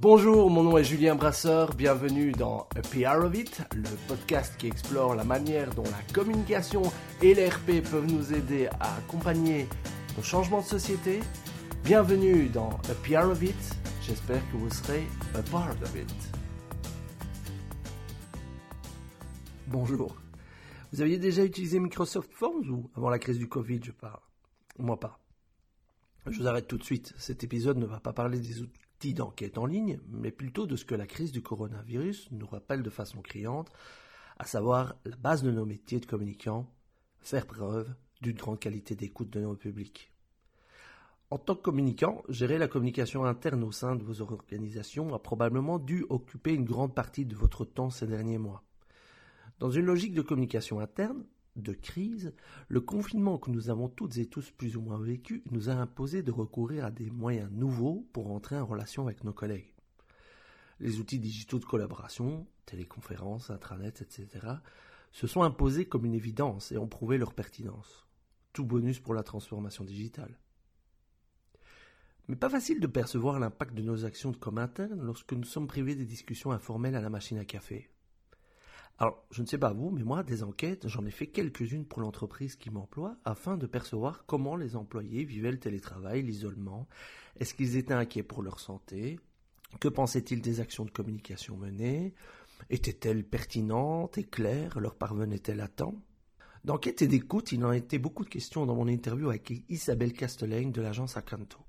Bonjour, mon nom est Julien Brasseur, bienvenue dans A PR of It, le podcast qui explore la manière dont la communication et l'RP peuvent nous aider à accompagner nos changements de société. Bienvenue dans A PR of It, j'espère que vous serez a part of it. Bonjour, vous aviez déjà utilisé Microsoft Forms ou avant la crise du Covid, je parle Moi pas. Je vous arrête tout de suite, cet épisode ne va pas parler des outils d'enquête en ligne, mais plutôt de ce que la crise du coronavirus nous rappelle de façon criante, à savoir la base de nos métiers de communicants, faire preuve d'une grande qualité d'écoute de nos publics. En tant que communicant, gérer la communication interne au sein de vos organisations a probablement dû occuper une grande partie de votre temps ces derniers mois. Dans une logique de communication interne, de crise, le confinement que nous avons toutes et tous plus ou moins vécu nous a imposé de recourir à des moyens nouveaux pour entrer en relation avec nos collègues. Les outils digitaux de collaboration, téléconférences, intranet, etc., se sont imposés comme une évidence et ont prouvé leur pertinence. Tout bonus pour la transformation digitale. Mais pas facile de percevoir l'impact de nos actions de com interne lorsque nous sommes privés des discussions informelles à la machine à café. Alors, je ne sais pas vous, mais moi, des enquêtes, j'en ai fait quelques-unes pour l'entreprise qui m'emploie afin de percevoir comment les employés vivaient le télétravail, l'isolement, est-ce qu'ils étaient inquiets pour leur santé, que pensaient-ils des actions de communication menées, étaient-elles pertinentes? Et claires, leur parvenaient-elles à temps? D'enquête et d'écoute, il en été beaucoup de questions dans mon interview avec Isabelle Castellane de l'agence Acanto.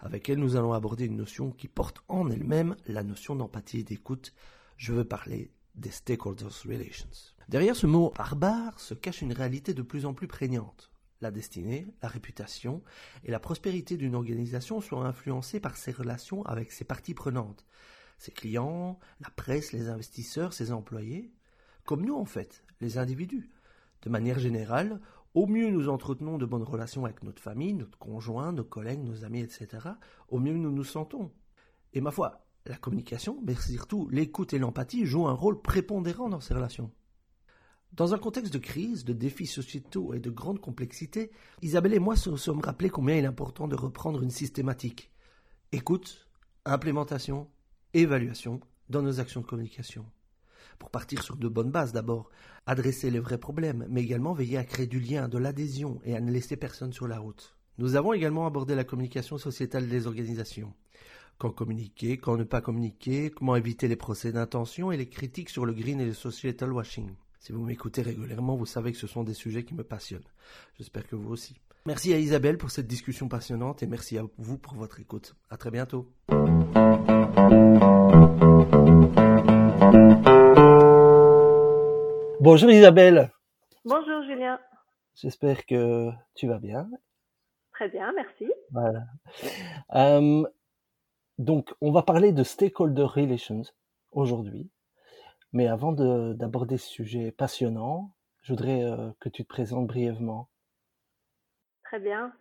Avec elle, nous allons aborder une notion qui porte en elle-même la notion d'empathie et d'écoute. Je veux parler des stakeholders relations. Derrière ce mot barbare se cache une réalité de plus en plus prégnante. La destinée, la réputation et la prospérité d'une organisation sont influencées par ses relations avec ses parties prenantes, ses clients, la presse, les investisseurs, ses employés, comme nous en fait, les individus. De manière générale, au mieux nous entretenons de bonnes relations avec notre famille, notre conjoint, nos collègues, nos amis, etc., au mieux nous nous sentons. Et ma foi, la communication, mais surtout l'écoute et l'empathie jouent un rôle prépondérant dans ces relations. Dans un contexte de crise, de défis sociétaux et de grande complexité, Isabelle et moi nous sommes rappelés combien il est important de reprendre une systématique. Écoute, implémentation, évaluation dans nos actions de communication. Pour partir sur de bonnes bases d'abord, adresser les vrais problèmes, mais également veiller à créer du lien, de l'adhésion et à ne laisser personne sur la route. Nous avons également abordé la communication sociétale des organisations quand communiquer, quand ne pas communiquer, comment éviter les procès d'intention et les critiques sur le green et le societal washing. Si vous m'écoutez régulièrement, vous savez que ce sont des sujets qui me passionnent. J'espère que vous aussi. Merci à Isabelle pour cette discussion passionnante et merci à vous pour votre écoute. À très bientôt. Bonjour Isabelle. Bonjour Julien. J'espère que tu vas bien. Très bien, merci. Voilà. Euh, donc, on va parler de stakeholder relations aujourd'hui. Mais avant d'aborder ce sujet passionnant, je voudrais euh, que tu te présentes brièvement. Très bien.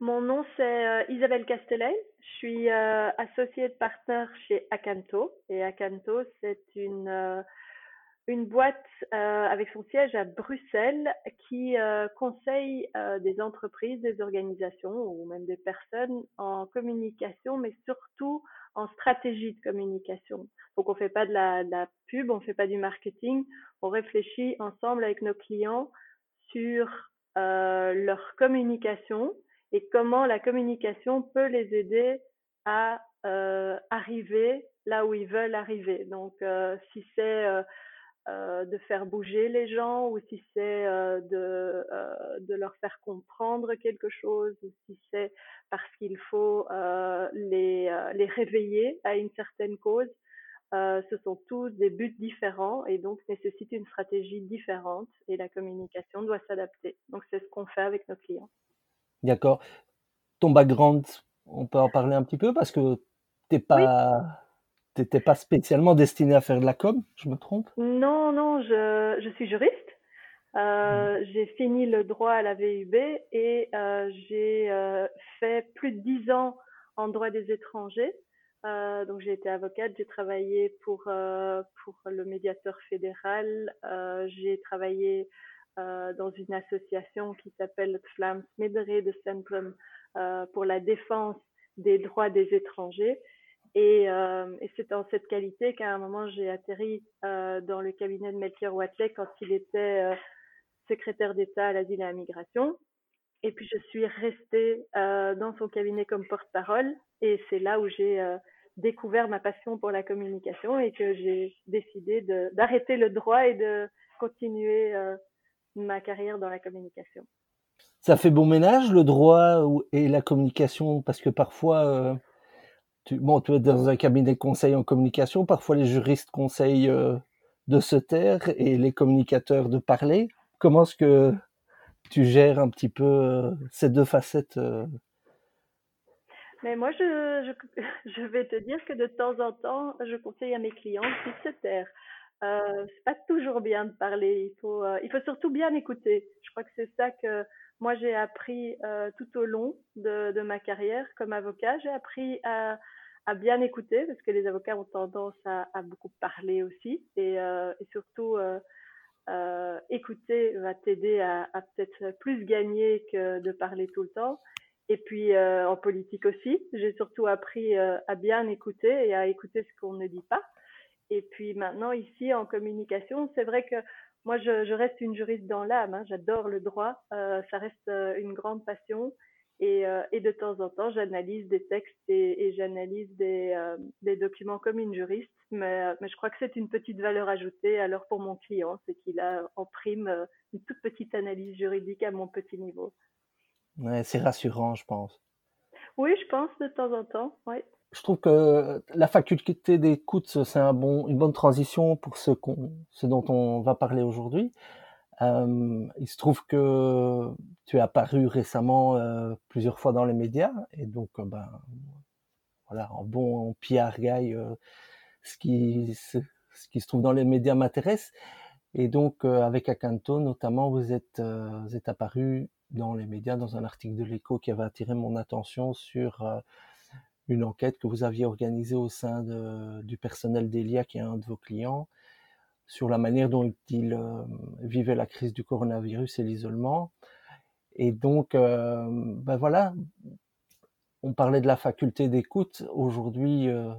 Mon nom, c'est euh, Isabelle Castellet. Je suis euh, associée de partner chez Acanto. Et Acanto, c'est une une boîte euh, avec son siège à Bruxelles qui euh, conseille euh, des entreprises, des organisations ou même des personnes en communication, mais surtout en stratégie de communication. Donc on fait pas de la, de la pub, on fait pas du marketing, on réfléchit ensemble avec nos clients sur leur communication et comment la communication peut les aider à arriver là où ils veulent arriver. Donc si c'est euh, de faire bouger les gens ou si c'est euh, de, euh, de leur faire comprendre quelque chose ou si c'est parce qu'il faut les, les réveiller à une certaine cause. ce sont tous des buts différents et donc nécessitent une stratégie différente et la communication doit s'adapter. Donc c'est ce qu'on fait avec nos clients. D'accord. Ton background, on peut en parler un petit peu parce que tu n'es pas n'étais pas spécialement destiné à faire de la com, je me trompe? Non, non, je, je suis juriste. Euh, mmh. J'ai fini le droit à la VUB et euh, j'ai euh, fait plus de dix ans en droit des étrangers. Donc j'ai été avocate, j'ai travaillé pour pour le médiateur fédéral, j'ai travaillé dans une association qui s'appelle Flamme de Centrum pour la défense des droits des étrangers Et, et c'est dans cette qualité qu'à un moment j'ai atterri dans le cabinet de Melchior Watley quand il était secrétaire d'État à l'asile et à la migration. Et puis je suis restée dans son cabinet comme porte-parole et c'est là où j'ai découvert ma passion pour la communication et que j'ai décidé d'arrêter le droit et de continuer ma carrière dans la communication. Ça fait bon ménage le droit et la communication? Parce que parfois, euh, tu, bon, tu es dans un cabinet conseil en communication, parfois les juristes conseillent euh, de se taire et les communicateurs de parler. Comment est-ce que tu gères un petit peu euh, ces deux facettes mais moi, je, je, vais te dire que de temps en temps, je conseille à mes clients de se taire. Euh, c'est pas toujours bien de parler. Il faut, euh, il faut surtout bien écouter. Je crois que c'est ça que moi j'ai appris euh, tout au long de, ma carrière comme avocat. J'ai appris à, bien écouter parce que les avocats ont tendance à, beaucoup parler aussi et, euh, surtout euh, écouter va t'aider à peut-être plus gagner que de parler tout le temps. Et puis en politique aussi, j'ai surtout appris à bien écouter et à écouter ce qu'on ne dit pas. Et puis maintenant, ici, en communication, c'est vrai que moi, je, je, reste une juriste dans l'âme. Hein. J'adore le droit. Euh, ça reste euh, une grande passion. Et, euh, et de temps en temps, j'analyse des textes et, et j'analyse des, euh, des, documents comme une juriste. Mais, mais je crois que c'est une petite valeur ajoutée. Alors pour mon client, c'est qu'il a en prime une toute petite analyse juridique à mon petit niveau. Ouais, c'est rassurant, je pense. Oui, je pense de temps en temps. Ouais je trouve que la faculté d'écoute, c'est un bon, une bonne transition pour ce, qu'on, ce dont on va parler aujourd'hui. Euh, il se trouve que tu es apparu récemment euh, plusieurs fois dans les médias et donc euh, ben voilà en bon PR guy ce qui ce, qui se trouve dans les médias m'intéresse et donc avec Akanto notamment vous êtes vous êtes apparu dans les médias dans un article de l'Écho qui avait attiré mon attention sur une enquête que vous aviez organisée au sein de, du personnel d'Elia, qui est un de vos clients, sur la manière dont il euh, vivait la crise du coronavirus et l'isolement. Et donc, euh, ben voilà, on parlait de la faculté d'écoute. Aujourd'hui, euh,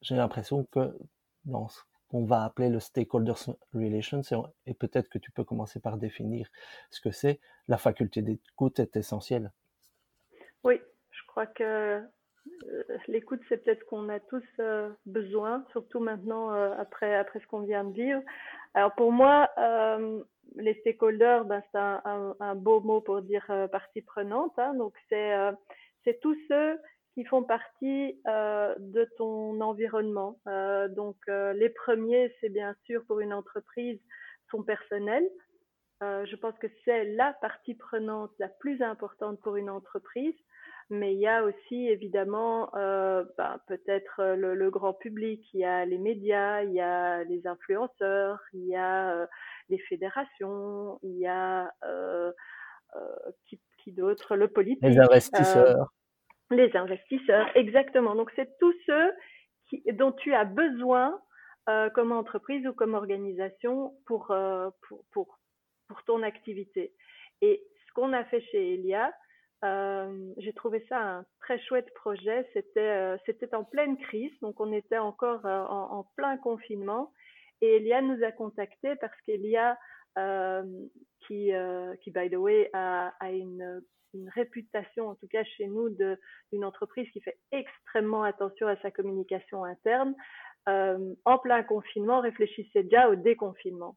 j'ai l'impression que dans ce qu'on va appeler le stakeholders relations, et peut-être que tu peux commencer par définir ce que c'est, la faculté d'écoute est essentielle. Oui, je crois que l'écoute, c'est peut-être qu'on a tous euh, besoin, surtout maintenant euh, après après ce qu'on vient de vivre. Alors pour moi, les stakeholders, ben, c'est un, beau mot pour dire partie prenante. Hein, donc c'est c'est tous ceux qui font partie de ton environnement. donc les premiers, c'est bien sûr pour une entreprise son personnel. je pense que c'est la partie prenante la plus importante pour une entreprise mais il y a aussi évidemment euh, ben, peut-être euh, le, le, grand public, il y a les médias, il y a les influenceurs, il y a euh, les fédérations, il y a euh qui, qui d'autre, le politique. Les investisseurs. les investisseurs, exactement. Donc c'est tous ceux qui, dont tu as besoin comme entreprise ou comme organisation pour, pour, pour, pour ton activité. Et ce qu'on a fait chez Elia, euh, j'ai trouvé ça un très chouette projet. C'était euh, c'était en pleine crise, donc on était encore euh, en, plein confinement. Et Elia nous a contactés parce qu'Elia, euh, qui qui by the way a, a une, une réputation, en tout cas chez nous, d'une entreprise qui fait extrêmement attention à sa communication interne, en plein confinement réfléchissait déjà au déconfinement.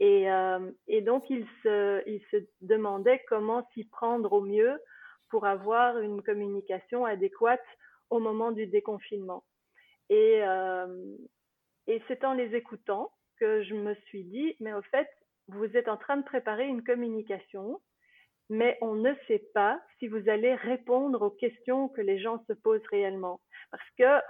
Et, euh, et donc, il se, demandait comment s'y prendre au mieux pour avoir une communication adéquate au moment du déconfinement. Et, euh, et c'est en les écoutant que je me suis dit, mais au fait, vous êtes en train de préparer une communication, mais on ne sait pas si vous allez répondre aux questions que les gens se posent réellement. Parce que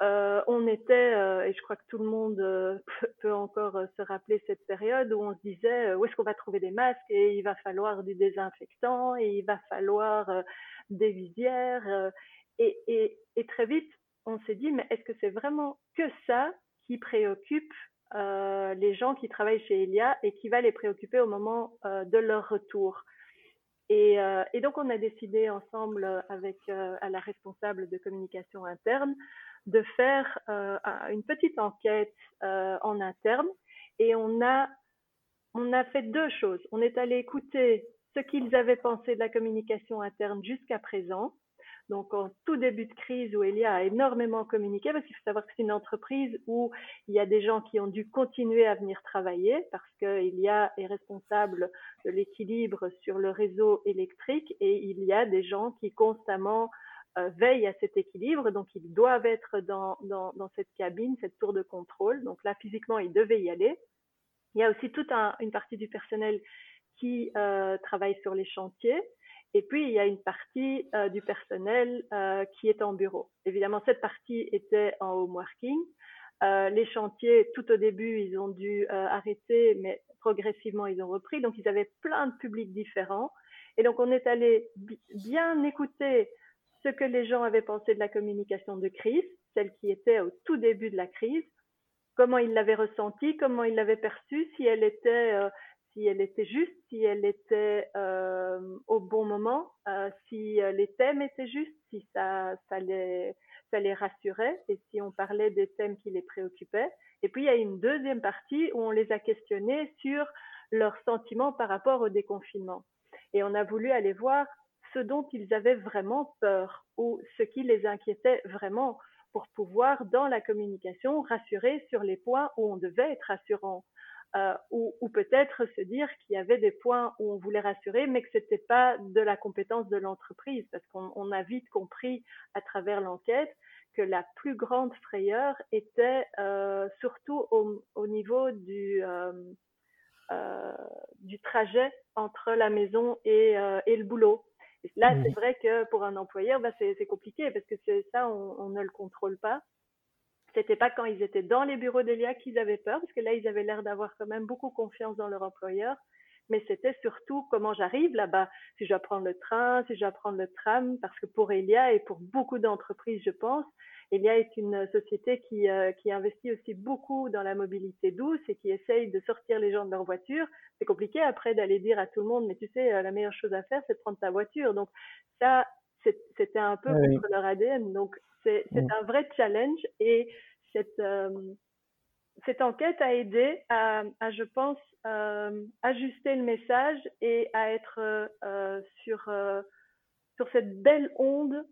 euh, on était, euh, et je crois que tout le monde euh, peut, encore se rappeler cette période où on se disait où est-ce qu'on va trouver des masques et il va falloir du désinfectant et il va falloir des visières. Et, très vite, on s'est dit, mais est-ce que c'est vraiment que ça qui préoccupe les gens qui travaillent chez Elia et qui va les préoccuper au moment de leur retour? Et, donc, on a décidé ensemble avec la responsable de communication interne de faire une petite enquête en interne. Et on a, on a fait deux choses. On est allé écouter ce qu'ils avaient pensé de la communication interne jusqu'à présent. Donc, en tout début de crise où Elia a énormément communiqué, parce qu'il faut savoir que c'est une entreprise où il y a des gens qui ont dû continuer à venir travailler parce qu'Elia est responsable de l'équilibre sur le réseau électrique et il y a des gens qui constamment euh, veillent à cet équilibre. Donc, ils doivent être dans, dans, dans, cette cabine, cette tour de contrôle. Donc là, physiquement, ils devaient y aller. Il y a aussi toute un, une partie du personnel qui euh, travaille sur les chantiers. Et puis, il y a une partie euh, du personnel euh, qui est en bureau. Évidemment, cette partie était en home working. Euh, les chantiers, tout au début, ils ont dû euh, arrêter, mais progressivement, ils ont repris. Donc, ils avaient plein de publics différents. Et donc, on est allé bien écouter ce que les gens avaient pensé de la communication de crise, celle qui était au tout début de la crise, comment ils l'avaient ressentie, comment ils l'avaient perçue, si elle était euh, si elle était juste, si elle était euh, au bon moment, euh, si les thèmes étaient justes, si ça, ça, les, ça les rassurait et si on parlait des thèmes qui les préoccupaient. Et puis il y a une deuxième partie où on les a questionnés sur leurs sentiments par rapport au déconfinement. Et on a voulu aller voir ce dont ils avaient vraiment peur ou ce qui les inquiétait vraiment pour pouvoir, dans la communication, rassurer sur les points où on devait être rassurant euh, ou, peut-être se dire qu'il y avait des points où on voulait rassurer, mais que c'était pas de la compétence de l'entreprise, parce qu'on a vite compris à travers l'enquête que la plus grande frayeur était euh, surtout au, au, niveau du, euh, du trajet entre la maison et le boulot. Et là, c'est vrai que pour un employeur, bah, c'est compliqué parce que c'est ça, on, on, ne le contrôle pas. C'était pas quand ils étaient dans les bureaux d'Elia qu'ils avaient peur, parce que là, ils avaient l'air d'avoir quand même beaucoup confiance dans leur employeur. Mais c'était surtout comment j'arrive là-bas, si je dois prendre le train, si je dois prendre le tram, parce que pour Elia et pour beaucoup d'entreprises, je pense, Elia est une société qui, euh, qui investit aussi beaucoup dans la mobilité douce et qui essaye de sortir les gens de leur voiture. C'est compliqué après d'aller dire à tout le monde, mais tu sais, euh, la meilleure chose à faire, c'est de prendre ta voiture. Donc ça, c'était un peu oui. contre leur ADN. Donc c'est mmh. un vrai challenge et cette, euh, cette enquête a aidé à, à je pense, euh, ajuster le message et à être euh, sur, euh, sur cette belle onde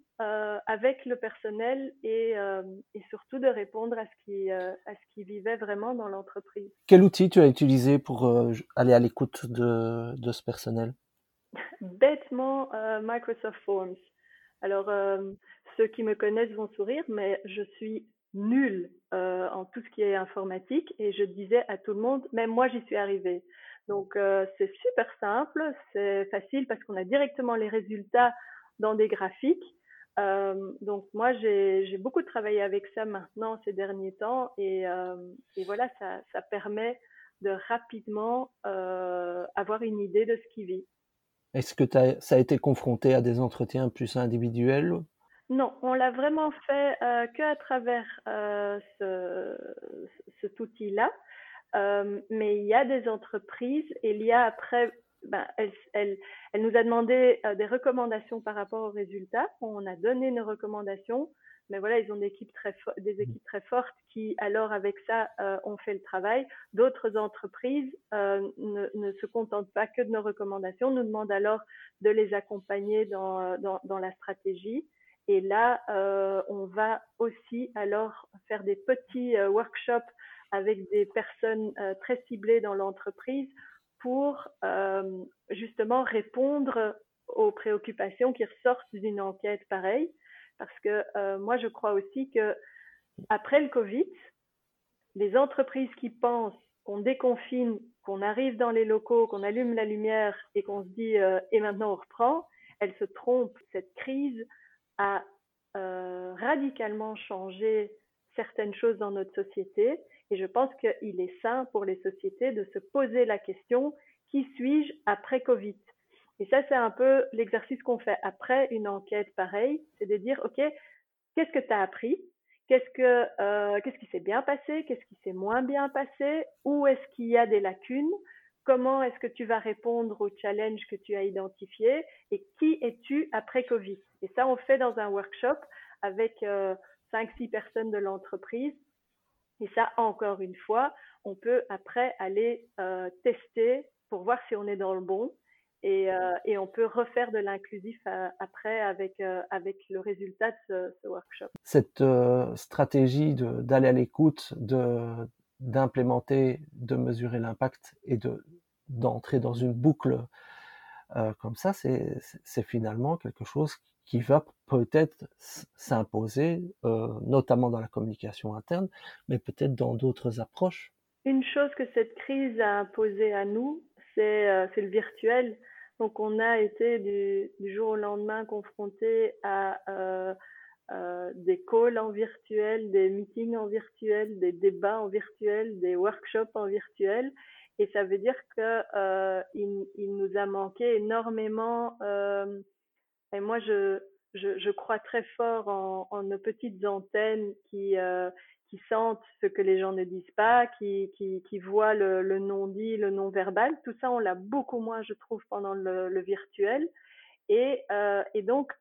avec le personnel et, et, surtout de répondre à ce qui, à ce qui vivait vraiment dans l'entreprise. Quel outil tu as utilisé pour aller à l'écoute de, de ce personnel? Bêtement, Microsoft Forms. Alors, ceux qui me connaissent vont sourire, mais je suis nulle euh, en tout ce qui est informatique et je disais à tout le monde, même moi j'y suis arrivée. Donc euh, c'est super simple, c'est facile parce qu'on a directement les résultats dans des graphiques. Euh, donc moi j'ai beaucoup travaillé avec ça maintenant ces derniers temps et, euh, voilà ça, permet de rapidement avoir une idée de ce qui vit. Est-ce que as, ça a été confronté à des entretiens plus individuels non, on l'a vraiment fait euh, que à travers euh, ce, cet outil-là. Euh, mais il y a des entreprises et il y a après, ben, elle, elle, elle, nous a demandé euh, des recommandations par rapport aux résultats. On a donné nos recommandations, mais voilà, ils ont des équipes très, des mmh. équipes très fortes qui, alors avec ça, euh, ont fait le travail. D'autres entreprises euh, ne, ne, se contentent pas que de nos recommandations, nous demandent alors de les accompagner dans, dans, dans la stratégie. Et là, euh, on va aussi alors faire des petits euh, workshops avec des personnes euh, très ciblées dans l'entreprise pour justement répondre aux préoccupations qui ressortent d'une enquête pareille. Parce que moi, je crois aussi que après le Covid, les entreprises qui pensent qu'on déconfine, qu'on arrive dans les locaux, qu'on allume la lumière et qu'on se dit et maintenant on reprend, elles se trompent. Cette crise euh, radicalement changé certaines choses dans notre société. Et je pense qu'il est sain pour les sociétés de se poser la question qui suis-je après Covid? Et ça, c'est un peu l'exercice qu'on fait après une enquête pareille, c'est de dire, OK, qu'est-ce que tu as appris? Qu'est-ce que euh, qu'est-ce qui s'est bien passé? Qu'est-ce qui s'est moins bien passé? Où est-ce qu'il y a des lacunes? Comment est-ce que tu vas répondre au challenge que tu as identifié et qui es-tu après Covid? Et ça, on fait dans un workshop avec euh, 5-6 personnes de l'entreprise. Et ça, encore une fois, on peut après aller euh, tester pour voir si on est dans le bon. Et, euh, on peut refaire de l'inclusif euh, après avec, avec le résultat de ce, workshop. Cette stratégie d'aller à l'écoute, d'implémenter, de, mesurer l'impact et de d'entrer dans une boucle comme ça, c'est finalement quelque chose qui va peut-être s'imposer, euh, notamment dans la communication interne, mais peut-être dans d'autres approches. Une chose que cette crise a imposé à nous, c'est euh, le virtuel. Donc on a été du, jour au lendemain confronté à euh, des calls en virtuel, des meetings en virtuel, des débats en virtuel, des workshops en virtuel. Et ça veut dire que euh, il, il, nous a manqué énormément et moi, je, je, je, crois très fort en, en nos petites antennes qui, euh, qui sentent ce que les gens ne disent pas, qui, qui, qui voient le, le non-dit, le non-verbal. Tout ça, on l'a beaucoup moins, je trouve, pendant le, le virtuel. Et, euh, et donc,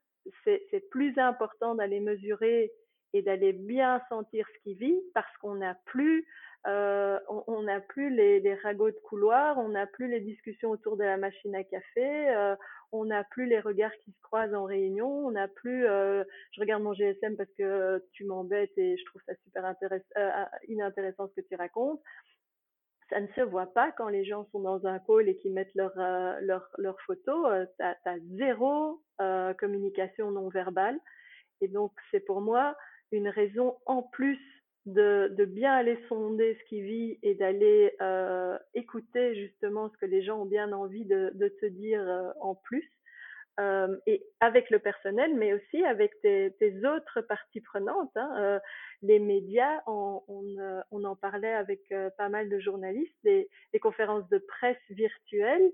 c'est plus important d'aller mesurer et d'aller bien sentir ce qui vit parce qu'on n'a plus euh, on n'a plus les, les, ragots de couloir, on n'a plus les discussions autour de la machine à café, euh, on n'a plus les regards qui se croisent en réunion, on n'a plus. Euh, je regarde mon GSM parce que tu m'embêtes et je trouve ça super intéress euh, inintéressant ce que tu racontes. Ça ne se voit pas quand les gens sont dans un call et qui mettent leur euh, leur, leur photo. tu as, as, zéro communication non verbale et donc c'est pour moi une raison en plus de, bien aller sonder ce qui vit et d'aller euh, écouter justement ce que les gens ont bien envie de, te dire euh, en plus, euh, et avec le personnel, mais aussi avec tes, autres parties prenantes. Hein. Les médias, on, en parlait avec pas mal de journalistes, les, les conférences de presse virtuelles,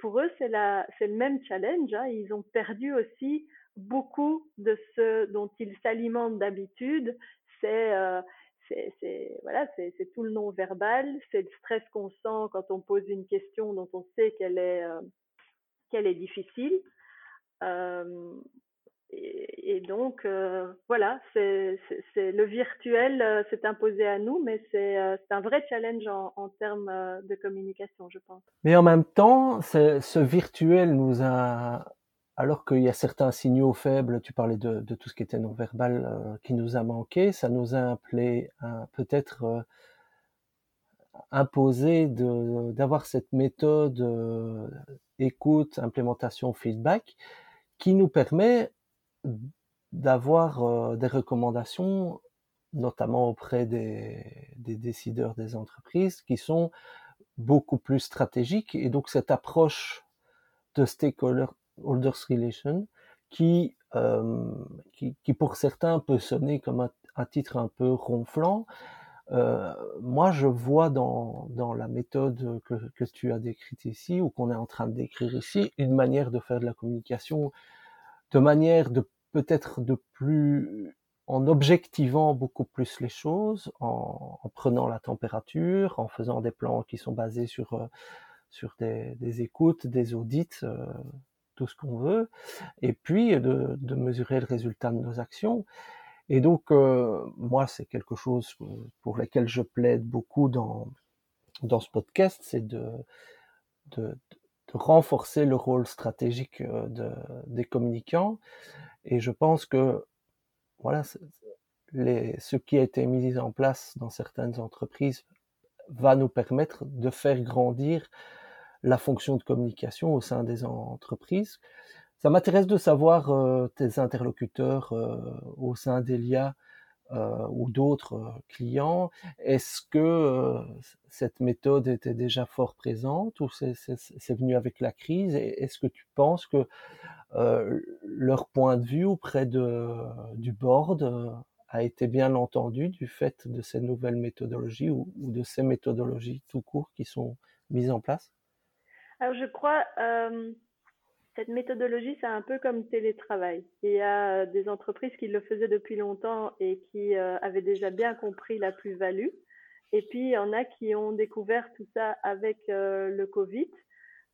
pour eux, c'est le même challenge. Hein. Ils ont perdu aussi beaucoup de ce dont ils s'alimentent d'habitude, c'est euh, c'est voilà, c'est tout le non-verbal, c'est le stress qu'on sent quand on pose une question dont on sait qu'elle est, euh, qu'elle est difficile. Euh, et, donc, voilà, c'est le virtuel s'est imposé à nous, mais c'est un vrai challenge en, en, termes de communication, je pense. Mais en même temps, ce virtuel nous a alors qu'il y a certains signaux faibles, tu parlais de, tout ce qui était non-verbal euh, qui nous a manqué, ça nous a appelé peut-être euh, imposé d'avoir cette méthode euh, écoute, implémentation, feedback qui nous permet d'avoir euh, des recommandations, notamment auprès des, des décideurs des entreprises, qui sont beaucoup plus stratégiques. Et donc cette approche de stakeholder holders relation qui, euh, qui, qui, pour certains peut sonner comme un, un titre un peu ronflant. Euh, moi, je vois dans, dans la méthode que, que tu as décrite ici, ou qu'on est en train de décrire ici, une manière de faire de la communication de manière de peut-être de plus en objectivant beaucoup plus les choses, en, en, prenant la température, en faisant des plans qui sont basés sur, euh, sur des, écoutes, des audits, tout ce qu'on veut, et puis de, mesurer le résultat de nos actions. Et donc, euh, moi, c'est quelque chose pour lequel je plaide beaucoup dans, dans ce podcast, c'est de, de, renforcer le rôle stratégique euh, de, des communicants. Et je pense que, voilà, les, ce qui a été mis en place dans certaines entreprises va nous permettre de faire grandir la fonction de communication au sein des entreprises. Ça m'intéresse de savoir euh, tes interlocuteurs euh, au sein d'Elia euh, ou d'autres clients. Est-ce que cette méthode était déjà fort présente ou c'est venu avec la crise? Est-ce que tu penses que leur point de vue auprès de, du board a été bien entendu du fait de ces nouvelles méthodologies ou, ou de ces méthodologies tout court qui sont mises en place? Alors, je crois, euh, cette méthodologie, c'est un peu comme télétravail. Il y a euh, des entreprises qui le faisaient depuis longtemps et qui euh, avaient déjà bien compris la plus-value. Et puis, il y en a qui ont découvert tout ça avec le Covid.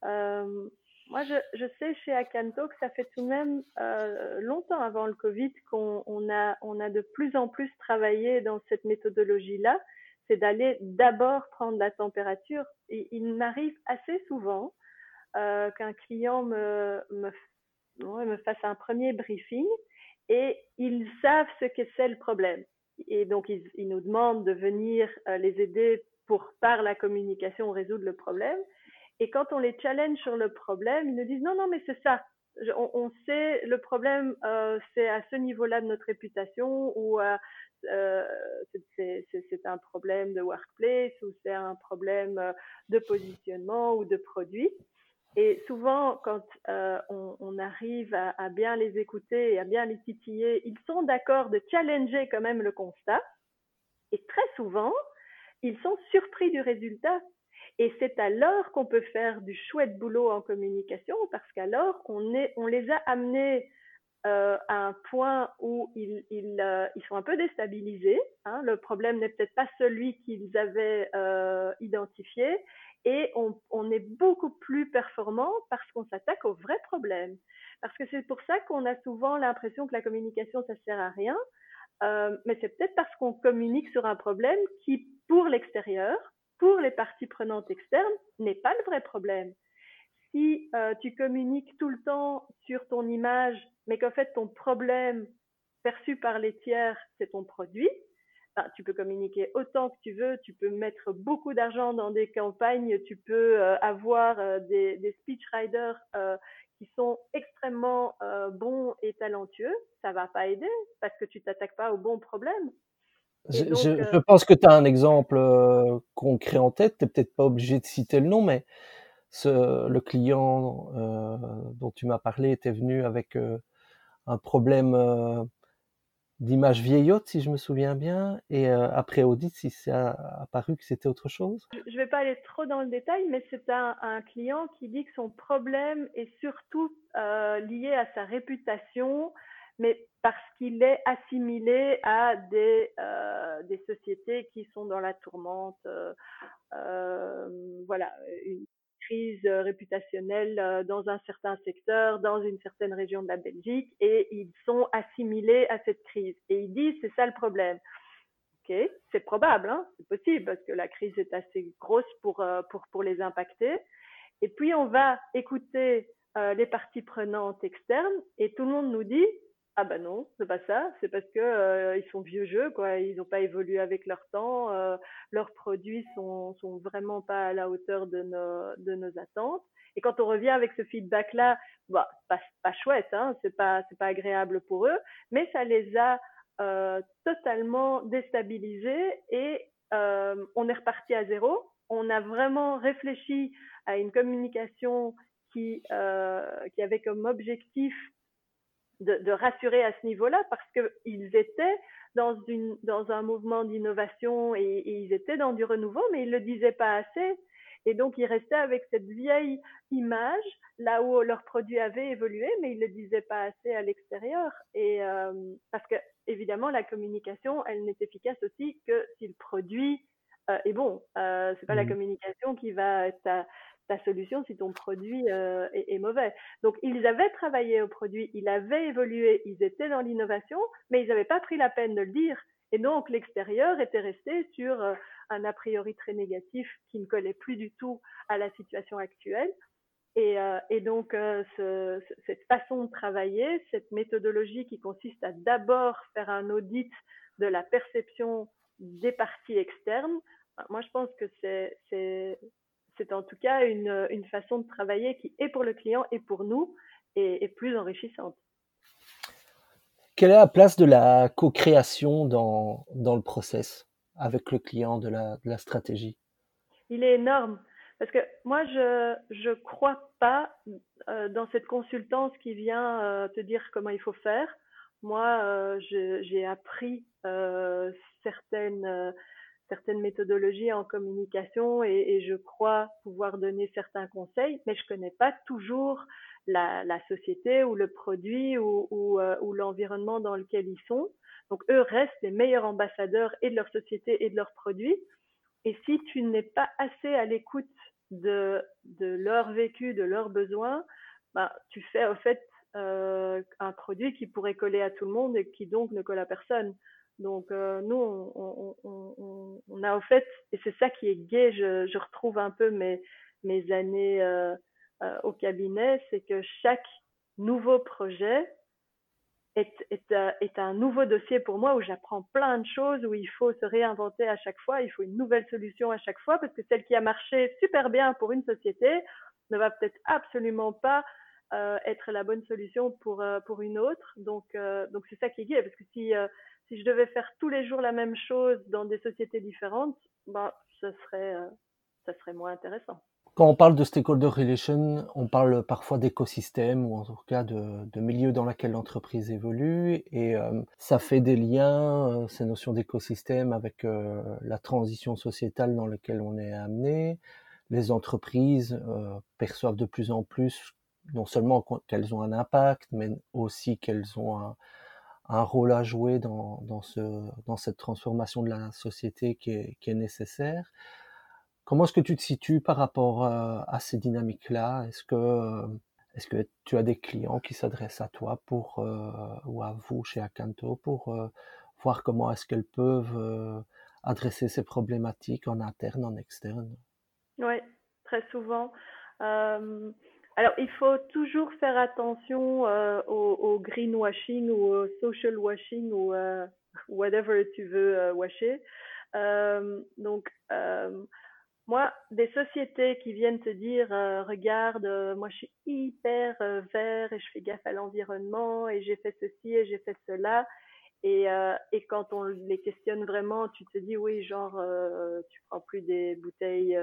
moi, je, sais chez Akanto que ça fait tout de même longtemps avant le Covid qu'on on a, on a de plus en plus travaillé dans cette méthodologie-là c'est d'aller d'abord prendre la température. Il m'arrive assez souvent euh, qu'un client me, me, me, fasse un premier briefing et ils savent ce que c'est le problème. Et donc, ils, ils nous demandent de venir euh, les aider pour, par la communication, résoudre le problème. Et quand on les challenge sur le problème, ils nous disent non, non, mais c'est ça. On, on, sait le problème, euh, c'est à ce niveau-là de notre réputation ou euh, euh, c'est un problème de workplace ou c'est un problème euh, de positionnement ou de produit. Et souvent, quand euh, on, arrive à, bien les écouter et à bien les titiller, ils sont d'accord de challenger quand même le constat. Et très souvent, ils sont surpris du résultat. Et c'est alors qu'on peut faire du chouette boulot en communication parce qu'alors on les a amenés euh, à un point où euh, ils, sont un peu déstabilisés. Hein. Le problème n'est peut-être pas celui qu'ils avaient euh, identifié et on, on, est beaucoup plus performant parce qu'on s'attaque au vrai problème. Parce que c'est pour ça qu'on a souvent l'impression que la communication, ça sert à rien. Mais c'est peut-être parce qu'on communique sur un problème qui, pour l'extérieur, pour les parties prenantes externes, n'est pas le vrai problème si euh, tu communiques tout le temps sur ton image, mais qu'en fait ton problème perçu par les tiers, c'est ton produit, ben, tu peux communiquer autant que tu veux, tu peux mettre beaucoup d'argent dans des campagnes, tu peux euh, avoir euh, des, des speechwriters qui sont extrêmement bons et talentueux, ça va pas aider parce que tu t'attaques pas au bon problème. Je, je, pense que tu as un exemple concret en tête, tu n'es peut-être pas obligé de citer le nom, mais le client euh, dont tu m'as parlé était venu avec euh, un problème euh, d'image vieillotte, si je me souviens bien, et après audit, si c'est apparu que c'était autre chose Je ne vais pas aller trop dans le détail, mais c'est un, client qui dit que son problème est surtout lié à sa réputation, mais parce qu'il est assimilé à des, sociétés qui sont dans la tourmente. voilà, crise euh, réputationnelle euh, dans un certain secteur, dans une certaine région de la Belgique, et ils sont assimilés à cette crise. Et ils disent, c'est ça le problème. Ok, c'est probable, hein c'est possible, parce que la crise est assez grosse pour, euh, pour les impacter. Et puis, on va écouter les parties prenantes externes, et tout le monde nous dit, ah ben non, c'est pas ça. C'est parce que euh, ils sont vieux jeux, quoi. Ils n'ont pas évolué avec leur temps. Euh, leurs produits sont, sont vraiment pas à la hauteur de nos, attentes. Et quand on revient avec ce feedback-là, bah, pas, pas chouette, hein. C'est pas, agréable pour eux, mais ça les a euh, totalement déstabilisés et on est reparti à zéro. On a vraiment réfléchi à une communication qui avait comme objectif de, de, rassurer à ce niveau-là parce qu'ils étaient dans, une, dans un mouvement d'innovation et, et, ils étaient dans du renouveau, mais ils le disaient pas assez. Et donc, ils restaient avec cette vieille image, là où leur produit avait évolué, mais ils le disaient pas assez à l'extérieur. Et euh, parce que, évidemment, la communication, elle n'est efficace aussi que si le produit euh, est bon. Euh, c'est pas la mmh. communication qui va ta solution si ton produit euh, est, mauvais. Donc, ils avaient travaillé au produit, ils avaient évolué, ils étaient dans l'innovation, mais ils n'avaient pas pris la peine de le dire. Et donc, l'extérieur était resté sur euh, un a priori très négatif qui ne collait plus du tout à la situation actuelle. Et, euh, et donc, ce, cette façon de travailler, cette méthodologie qui consiste à d'abord faire un audit de la perception des parties externes, moi, je pense que c'est c'est en tout cas une, une, façon de travailler qui est pour le client et pour nous est plus enrichissante. Quelle est la place de la co-création dans, dans le process avec le client de la, de la stratégie? Il est énorme. Parce que moi, je je crois pas euh, dans cette consultance qui vient euh, te dire comment il faut faire. Moi, euh, j'ai appris certaines certaines méthodologies en communication et, je crois pouvoir donner certains conseils, mais je connais pas toujours la, société ou le produit euh, ou l'environnement dans lequel ils sont. Donc eux restent les meilleurs ambassadeurs et de leur société et de leurs produits. Et si tu n'es pas assez à l'écoute de, leur vécu, de leurs besoins, bah, tu fais au fait euh, un produit qui pourrait coller à tout le monde et qui donc ne colle à personne. Donc euh, nous, on, on, on, a au fait, et c'est ça qui est gai, je, je retrouve un peu mes, mes années euh, euh au cabinet, c'est que chaque nouveau projet est, est, euh, est, un nouveau dossier pour moi où j'apprends plein de choses, où il faut se réinventer à chaque fois, il faut une nouvelle solution à chaque fois, parce que celle qui a marché super bien pour une société ne va peut-être absolument pas euh, être la bonne solution pour, euh, pour une autre. Donc, donc c'est ça qui est gai, parce que si, si je devais faire tous les jours la même chose dans des sociétés différentes, bah, ce serait, ça serait moins intéressant. Quand on parle de stakeholder relation, on parle parfois d'écosystème ou en tout cas de, de milieu dans lequel l'entreprise évolue et euh, ça fait des liens, euh, ces notions d'écosystème avec euh, la transition sociétale dans laquelle on est amené. Les entreprises perçoivent de plus en plus non seulement qu'elles ont un impact, mais aussi qu'elles ont un, un, rôle à jouer dans, dans, ce, dans cette transformation de la société qui est, nécessaire. Comment est-ce que tu te situes par rapport euh, à ces dynamiques-là? Est-ce que, euh, est-ce que tu as des clients qui s'adressent à toi pour, euh, ou à vous chez Acanto pour voir comment est-ce qu'elles peuvent adresser ces problématiques en interne, en externe? Oui, très souvent. Euh, alors, il faut toujours faire attention euh, au, greenwashing ou au social washing ou euh, whatever tu veux washer. donc, moi, des sociétés qui viennent te dire, euh, regarde, euh, moi je suis hyper euh, vert et je fais gaffe à l'environnement et j'ai fait ceci et j'ai fait cela. Et, euh, et quand on les questionne vraiment, tu te dis oui, genre, tu prends plus des bouteilles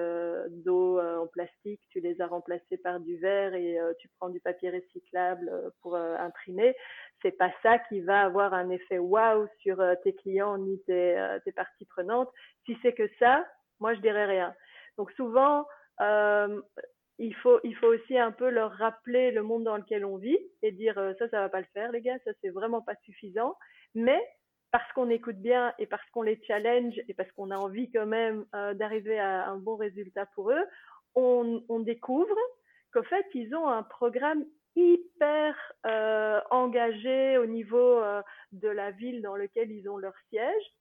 d'eau en plastique, tu les as remplacées par du verre et tu prends du papier recyclable pour imprimer. C'est pas ça qui va avoir un effet waouh sur tes clients ni tes, tes parties prenantes. Si c'est que ça, moi je dirais rien. Donc souvent, euh, il faut, il faut aussi un peu leur rappeler le monde dans lequel on vit et dire euh, ça, ça va pas le faire, les gars, ça c'est vraiment pas suffisant. Mais parce qu'on écoute bien et parce qu'on les challenge et parce qu'on a envie quand même euh, d'arriver à un bon résultat pour eux, on, on découvre qu'au fait, ils ont un programme hyper euh, engagé au niveau euh, de la ville dans lequel ils ont leur siège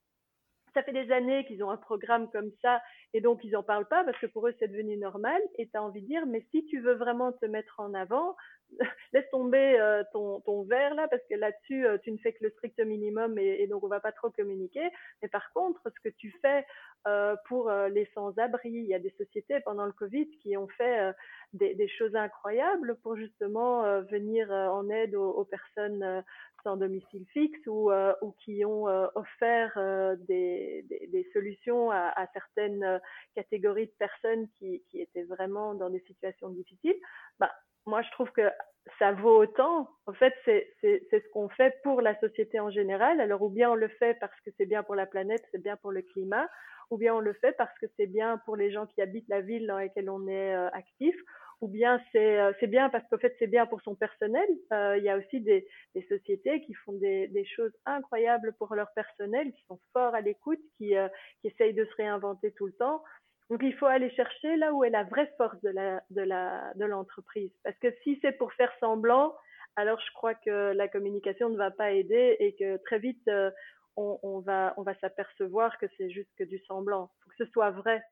ça fait des années qu'ils ont un programme comme ça et donc ils n'en parlent pas parce que pour eux c'est devenu normal et tu as envie de dire mais si tu veux vraiment te mettre en avant, laisse tomber euh, ton, verre là parce que là-dessus euh, tu ne fais que le strict minimum et, donc on va pas trop communiquer. Mais par contre ce que tu fais euh, pour les sans-abri, il y a des sociétés pendant le Covid qui ont fait des, choses incroyables pour justement venir en aide aux, personnes sans domicile fixe ou, qui ont offert des, solutions à, certaines catégories de personnes qui, qui, étaient vraiment dans des situations difficiles, bah, moi je trouve que ça vaut autant. En fait, c'est ce qu'on fait pour la société en général. Alors, ou bien on le fait parce que c'est bien pour la planète, c'est bien pour le climat, ou bien on le fait parce que c'est bien pour les gens qui habitent la ville dans laquelle on est euh, actif, ou bien c'est euh, bien parce qu'en fait c'est bien pour son personnel. Euh, il y a aussi des, des sociétés qui font des, des, choses incroyables pour leur personnel, qui sont forts à l'écoute, qui, euh, qui essayent de se réinventer tout le temps. Donc il faut aller chercher là où est la vraie force de l'entreprise. Parce que si c'est pour faire semblant, alors je crois que la communication ne va pas aider et que très vite euh, on, va s'apercevoir que c'est juste que du semblant. Il faut que ce soit vrai.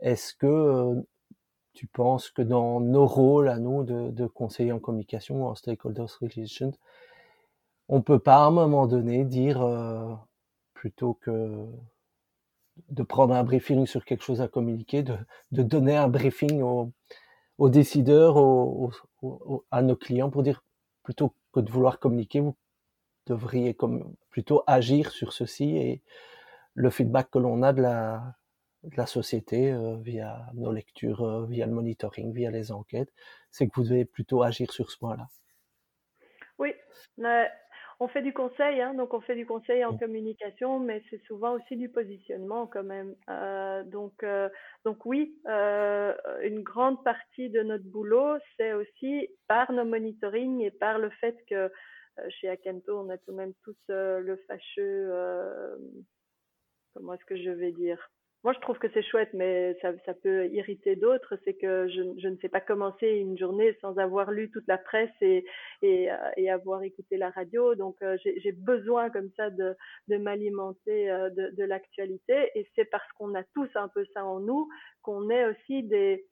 Est-ce que tu penses que dans nos rôles à nous de, de conseillers en communication ou en stakeholders relations, on peut pas à un moment donné dire euh, plutôt que de prendre un briefing sur quelque chose à communiquer, de, de donner un briefing aux, décideurs, aux, à nos clients pour dire plutôt que de vouloir communiquer, vous devriez comme, plutôt agir sur ceci et le feedback que l'on a de la, la société euh, via nos lectures, euh, via le monitoring, via les enquêtes, c'est que vous devez plutôt agir sur ce point-là. Oui, on fait du conseil, hein, donc on fait du conseil en communication, mais c'est souvent aussi du positionnement quand même. Euh, donc, euh, donc oui, euh, une grande partie de notre boulot, c'est aussi par nos monitoring et par le fait que chez Akento, on a tout de même tous le fâcheux, comment est-ce que je vais dire? Moi, je trouve que c'est chouette, mais ça, ça peut irriter d'autres. C'est que je, ne sais pas commencer une journée sans avoir lu toute la presse et, et, euh, et avoir écouté la radio. Donc, euh, j'ai besoin comme ça de, de m'alimenter euh, de, de l'actualité. Et c'est parce qu'on a tous un peu ça en nous qu'on est aussi des,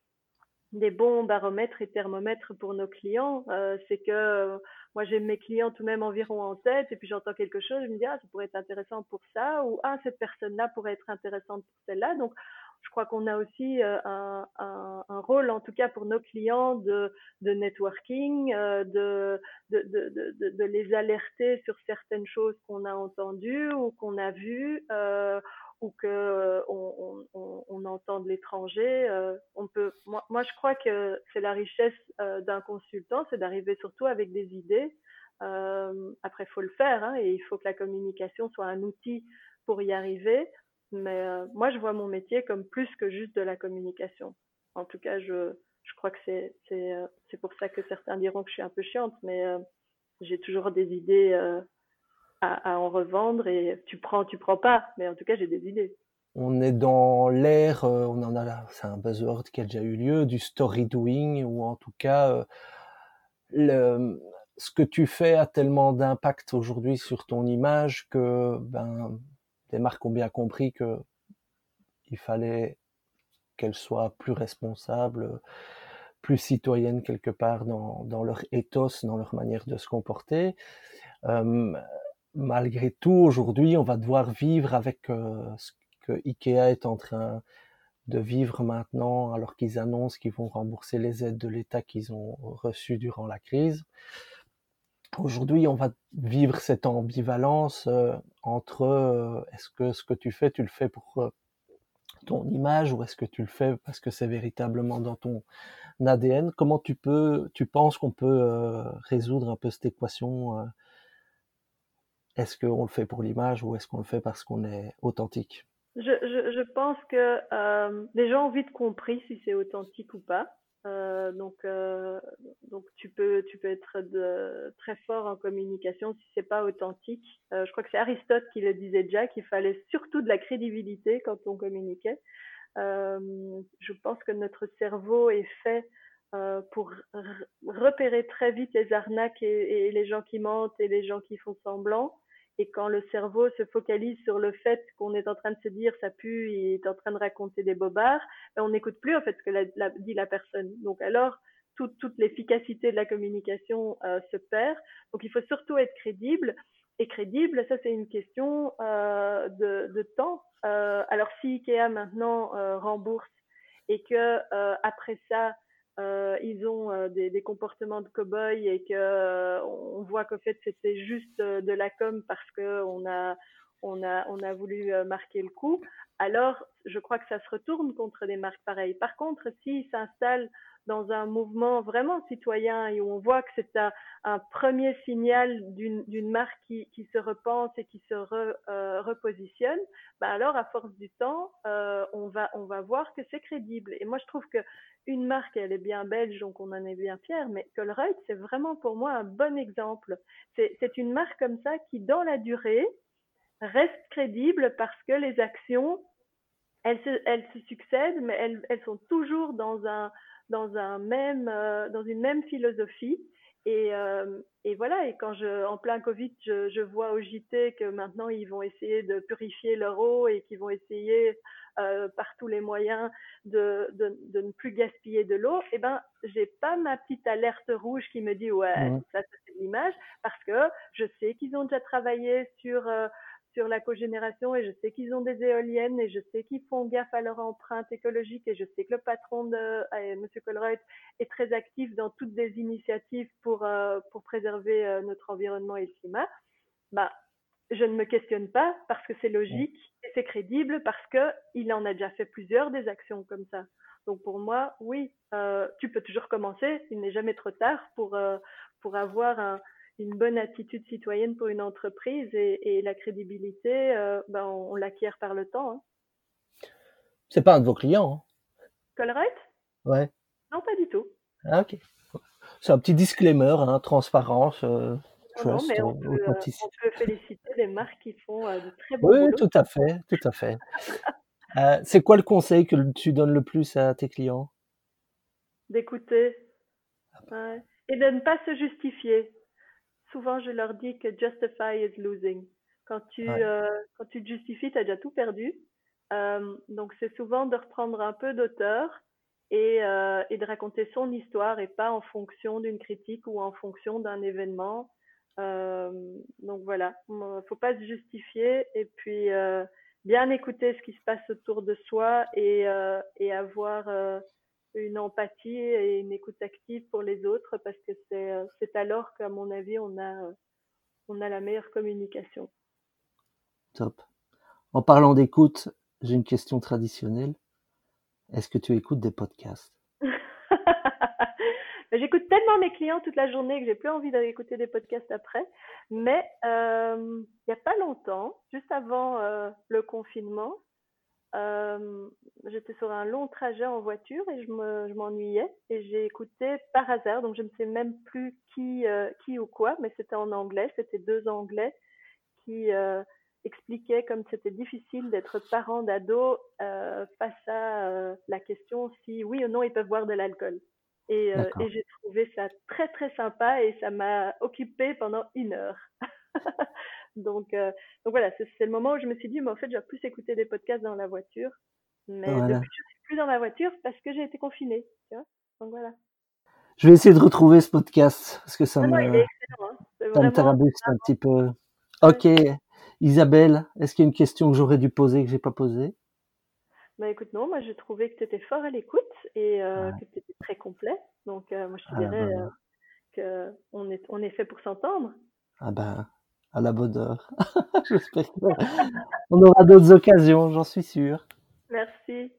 des bons baromètres et thermomètres pour nos clients. Euh, c'est que moi j'ai mes clients tout de même environ en tête et puis j'entends quelque chose, je me dis ah ça pourrait être intéressant pour ça ou ah cette personne-là pourrait être intéressante pour celle-là. Donc je crois qu'on a aussi euh, un, un, un, rôle, en tout cas pour nos clients, de, de networking, euh, de, de, de, de, les alerter sur certaines choses qu'on a entendues ou qu'on a vues, euh, ou que on, on, on entend de l'étranger. on peut, moi, moi, je crois que c'est la richesse d'un consultant, c'est d'arriver surtout avec des idées. après, il faut le faire, hein, et il faut que la communication soit un outil pour y arriver. Mais euh, moi, je vois mon métier comme plus que juste de la communication. En tout cas, je, je crois que c'est c'est euh, c'est pour ça que certains diront que je suis un peu chiante, mais euh, j'ai toujours des idées à, en revendre et tu prends, tu prends pas, mais en tout cas, j'ai des idées. On est dans l'ère, on en a c'est un buzzword qui a déjà eu lieu, du story doing, ou en tout cas, le, ce que tu fais a tellement d'impact aujourd'hui sur ton image que ben les marques ont bien compris que il fallait qu'elles soient plus responsables, plus citoyennes quelque part dans, dans leur ethos, dans leur manière de se comporter. Euh, malgré tout, aujourd'hui, on va devoir vivre avec euh, ce que Ikea est en train de vivre maintenant, alors qu'ils annoncent qu'ils vont rembourser les aides de l'État qu'ils ont reçues durant la crise. Aujourd'hui, on va vivre cette ambivalence euh, entre euh, est-ce que ce que tu fais, tu le fais pour ton image ou est-ce que tu le fais parce que c'est véritablement dans ton ADN Comment tu peux, tu penses qu'on peut résoudre un peu cette équation Est-ce qu'on le fait pour l'image ou est-ce qu'on le fait parce qu'on est authentique? Je, pense que les gens ont vite compris si c'est authentique ou pas. Euh, donc, euh, donc tu peux, tu peux être très fort en communication si c'est pas authentique. Euh, je crois que c'est Aristote qui le disait déjà qu'il fallait surtout de la crédibilité quand on communiquait. Euh, je pense que notre cerveau est fait euh, pour repérer très vite les arnaques et, les gens qui mentent et les gens qui font semblant. Et quand le cerveau se focalise sur le fait qu'on est en train de se dire ça pue, il est en train de raconter des bobards, ben on n'écoute plus en fait ce que dit la personne. Donc alors toute, l'efficacité de la communication euh, se perd. Donc il faut surtout être crédible. Et crédible, ça c'est une question euh, de, temps. Euh, alors si Ikea maintenant rembourse et que après ça euh, ils ont euh, des, des, comportements de cow-boy et que euh, on voit qu'au fait c'était juste de la com parce que on a on a on a voulu marquer le coup. Alors je crois que ça se retourne contre des marques pareilles. Par contre, s'ils s'installent dans un mouvement vraiment citoyen et où on voit que c'est un, premier signal d'une marque qui, se repense et qui se euh, repositionne, bah alors à force du temps, euh, on, va, on va voir que c'est crédible. Et moi, je trouve que une marque, elle est bien belge, donc on en est bien fier, mais Colruyt, c'est vraiment pour moi un bon exemple. C'est une marque comme ça qui, dans la durée, reste crédible parce que les actions, elles se, elles se succèdent, mais elles, elles sont toujours dans un, dans un même, euh, dans une même philosophie. Et, euh, et, voilà, et quand je, en plein Covid, je, je, vois au JT que maintenant ils vont essayer de purifier leur eau et qu'ils vont essayer euh, par tous les moyens de, de, de ne plus gaspiller de l'eau, eh ben, j'ai pas ma petite alerte rouge qui me dit ouais, mmh. ça c'est l'image, parce que je sais qu'ils ont déjà travaillé sur euh, sur la cogénération et je sais qu'ils ont des éoliennes et je sais qu'ils font gaffe à leur empreinte écologique et je sais que le patron de euh, Monsieur Colruyt est très actif dans toutes des initiatives pour euh, pour préserver euh, notre environnement et le climat. Bah, je ne me questionne pas parce que c'est logique et c'est crédible parce que il en a déjà fait plusieurs des actions comme ça. Donc pour moi, oui, euh, tu peux toujours commencer. Il n'est jamais trop tard pour pour avoir un, une bonne attitude citoyenne pour une entreprise et, et la crédibilité, euh, ben on, on l'acquiert par le temps. Hein. C'est pas un de vos clients. Hein. Colruyt? Ouais. Non, pas du tout. Ah, ok. C'est un petit disclaimer, hein, transparence. Euh, non, non, mais on peut, euh, on peut, féliciter les marques qui font euh, de très bons Oui, boulot. tout à fait, tout à fait. C'est quoi le conseil que tu donnes le plus à tes clients? D'écouter. Ouais. Et de ne pas se justifier. Souvent, je leur dis que justify is losing. Quand tu, euh, quand tu te justifies, tu as déjà tout perdu. Euh, donc, c'est souvent de reprendre un peu d'auteur et, euh, et de raconter son histoire et pas en fonction d'une critique ou en fonction d'un événement. Euh, donc voilà, faut pas se justifier et puis euh, bien écouter ce qui se passe autour de soi et, euh, et avoir euh, une empathie et une écoute active pour les autres parce que c'est euh, c'est alors qu'à mon avis on a on a la meilleure communication. Top. En parlant d'écoute, j'ai une question traditionnelle. Est-ce que tu écoutes des podcasts? J'écoute tellement mes clients toute la journée que j'ai plus envie d'écouter des podcasts après. Mais euh, il n'y a pas longtemps, juste avant euh, le confinement, euh, j'étais sur un long trajet en voiture et je me, je m'ennuyais et j'ai écouté par hasard, donc je ne sais même plus qui, euh, qui ou quoi, mais c'était en anglais, c'était deux anglais qui euh, expliquaient comme c'était difficile d'être parent d'ado face à la question si oui ou non ils peuvent boire de l'alcool. Et, et j'ai trouvé ça très très sympa et ça m'a occupé pendant une heure. donc, euh, donc voilà, c'est le moment où je me suis dit, mais en fait, je vais plus écouter des podcasts dans la voiture. Mais voilà. depuis, je suis plus dans la voiture parce que j'ai été confinée. Tu vois donc voilà. Je vais essayer de retrouver ce podcast parce que ça ah me, non, hein. ça me tarabuste un petit peu. Ok, Isabelle, est-ce qu'il y a une question que j'aurais dû poser que j'ai pas posée? Bah écoute, non, moi j'ai trouvé que tu étais fort à l'écoute et euh, ouais. que tu étais très complet. Donc euh, moi je te ah, dirais bah, euh, qu'on est, on est fait pour s'entendre. Ah ben, à la bonne heure. J'espère qu'on aura d'autres occasions, j'en suis sûr. Merci.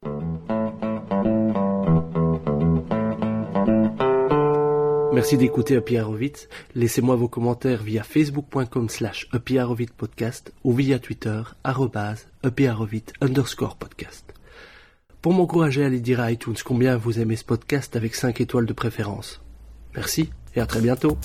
Merci d'écouter Happy Horowitz. Laissez-moi vos commentaires via facebook.com slash podcast ou via Twitter arrobase underscore podcast pour m'encourager à aller dire à iTunes combien vous aimez ce podcast avec 5 étoiles de préférence. Merci et à très bientôt.